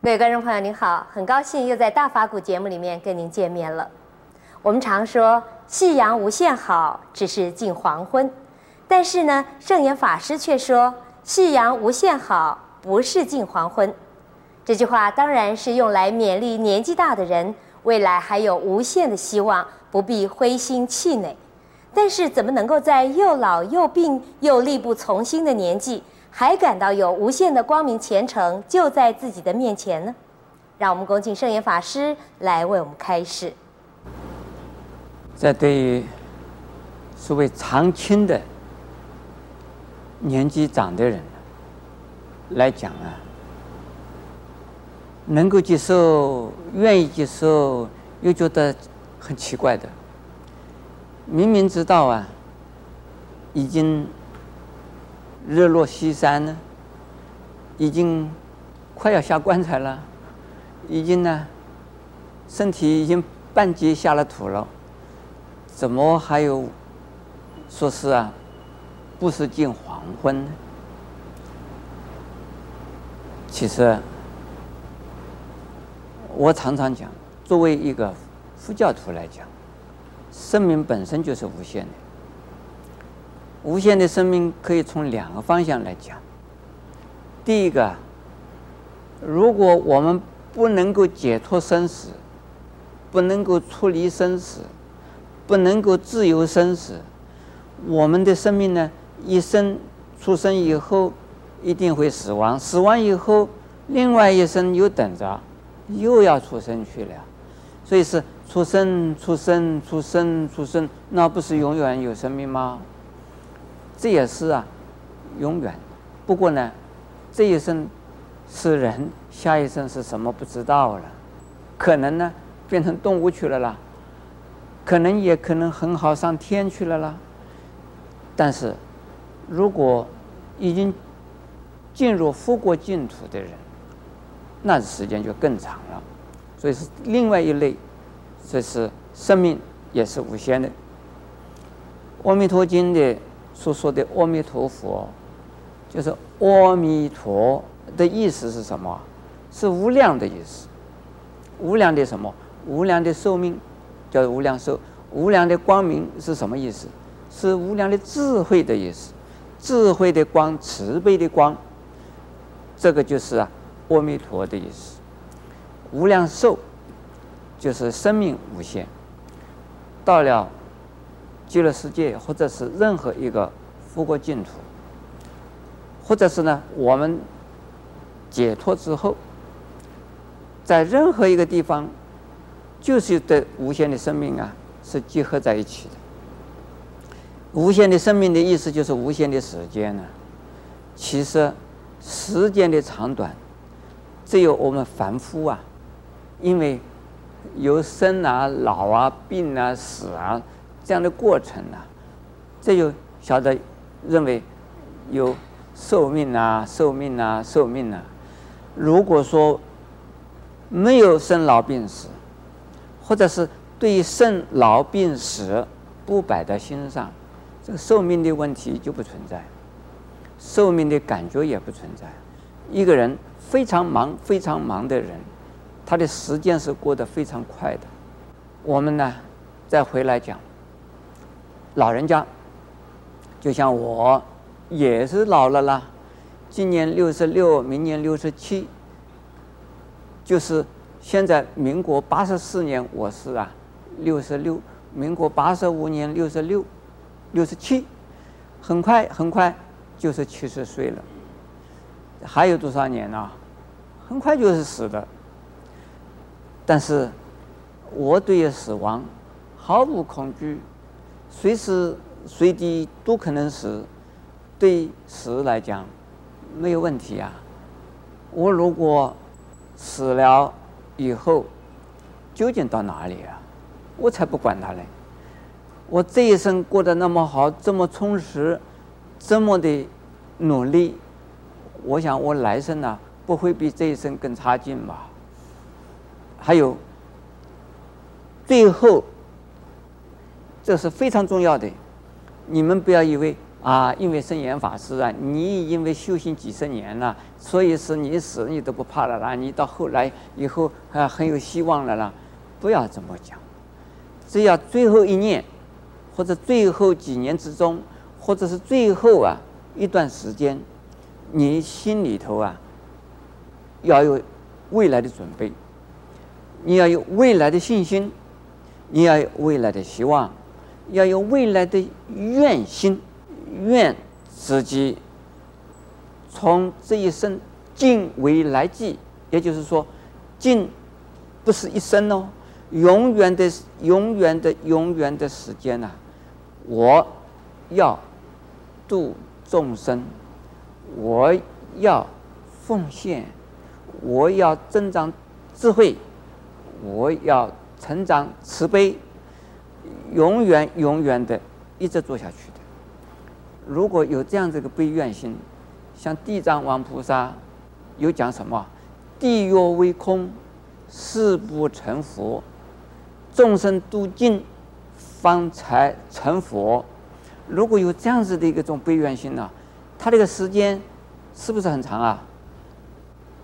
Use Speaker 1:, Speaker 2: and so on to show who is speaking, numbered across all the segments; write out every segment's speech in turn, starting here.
Speaker 1: 各位观众朋友，您好，很高兴又在大法古节目里面跟您见面了。我们常说夕阳无限好，只是近黄昏，但是呢，圣严法师却说夕阳无限好，不是近黄昏。这句话当然是用来勉励年纪大的人，未来还有无限的希望，不必灰心气馁。但是怎么能够在又老又病又力不从心的年纪，还感到有无限的光明前程就在自己的面前呢？让我们恭请圣严法师来为我们开示。
Speaker 2: 在对于所谓常青的年纪长的人来讲啊，能够接受、愿意接受，又觉得很奇怪的。明明知道啊，已经。日落西山呢，已经快要下棺材了，已经呢，身体已经半截下了土了，怎么还有说是啊，不是近黄昏呢？其实我常常讲，作为一个佛教徒来讲，生命本身就是无限的。无限的生命可以从两个方向来讲。第一个，如果我们不能够解脱生死，不能够出离生死，不能够自由生死，我们的生命呢，一生出生以后一定会死亡，死亡以后另外一生又等着，又要出生去了。所以是出生、出生、出生、出生，那不是永远有生命吗？这也是啊，永远。不过呢，这一生是人，下一生是什么不知道了。可能呢，变成动物去了啦，可能也可能很好上天去了啦。但是，如果已经进入佛国净土的人，那时间就更长了。所以是另外一类，这是生命也是无限的。《阿弥陀经》的。所说的阿弥陀佛，就是阿弥陀的意思是什么？是无量的意思。无量的什么？无量的寿命，叫无量寿。无量的光明是什么意思？是无量的智慧的意思。智慧的光，慈悲的光，这个就是啊，阿弥陀的意思。无量寿，就是生命无限。到了。极乐世界，或者是任何一个佛国净土，或者是呢，我们解脱之后，在任何一个地方，就是对无限的生命啊，是结合在一起的。无限的生命的意思就是无限的时间呢。其实时间的长短，只有我们凡夫啊，因为有生啊、老啊、病啊、死啊。这样的过程呢、这就晓得认为有寿命啊、寿命啊、寿命啊。如果说没有生老病死，或者是对于生老病死不摆在心上，这个寿命的问题就不存在，寿命的感觉也不存在。一个人非常忙、非常忙的人，他的时间是过得非常快的。我们呢，再回来讲。老人家，就像我，也是老了啦。今年六十六，明年六十七。就是现在，民国八十四年，我是啊，六十六；民国八十五年，六十六，六十七。很快，很快就是七十岁了。还有多少年呢？很快就是死的。但是，我对于死亡毫无恐惧。随时随地都可能死，对死来讲没有问题啊。我如果死了以后，究竟到哪里啊？我才不管他嘞！我这一生过得那么好，这么充实，这么的努力，我想我来生呢，不会比这一生更差劲吧？还有，最后。这是非常重要的，你们不要以为啊，因为圣严法师啊，你因为修行几十年了，所以是你死你都不怕了啦，你到后来以后啊很有希望了啦，不要这么讲，只要最后一念，或者最后几年之中，或者是最后啊一段时间，你心里头啊要有未来的准备，你要有未来的信心，你要有未来的希望，要有未来的愿心。愿自己从这一生尽未来际，也就是说，尽不是一生哦，永远的、永远的、永远的时间呐、我要度众生，我要奉献，我要增长智慧，我要成长慈悲，永远、永远的一直做下去的。如果有这样子一个悲愿心，像地藏王菩萨有讲什么？地若为空，誓不成佛；众生度尽，方才成佛。如果有这样子的一个种悲愿心呢、啊，他这个时间是不是很长啊？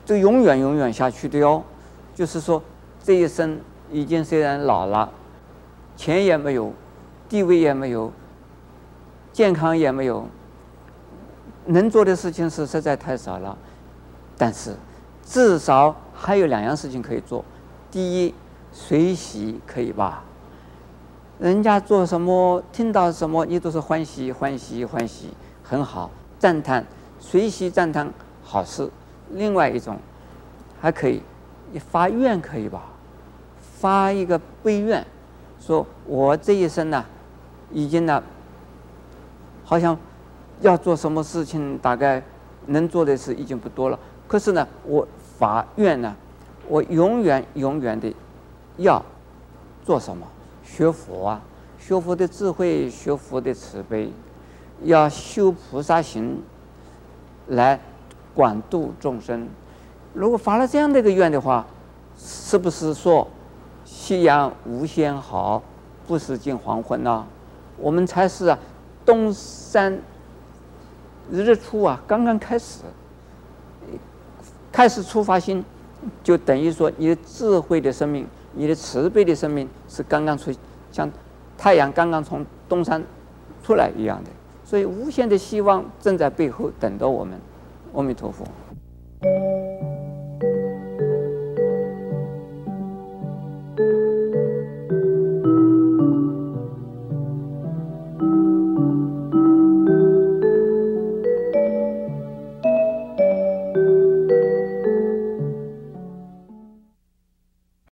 Speaker 2: 就永远永远下去的哟。就是说，这一生已经虽然老了，钱也没有，地位也没有。健康也没有，能做的事情是实在太少了，但是至少还有两样事情可以做。第一，随喜可以吧？人家做什么，听到什么，你都是欢喜欢喜欢喜，很好，赞叹，随喜赞叹，好事。另外一种，还可以，你发愿可以吧？发一个悲愿，说我这一生呢，已经呢。好像要做什么事情，大概能做的事已经不多了。可是呢，我发愿呢，我永远永远的要做什么？学佛啊，学佛的智慧，学佛的慈悲，要修菩萨行，来广度众生。如果发了这样的一个愿的话，是不是说夕阳无限好，不是近黄昏呢、啊？我们才是啊。东山日出啊，刚刚开始，开始出发心，就等于说你的智慧的生命，你的慈悲的生命是刚刚出，像太阳刚刚从东山出来一样的，所以无限的希望正在背后等着我们。阿弥陀佛。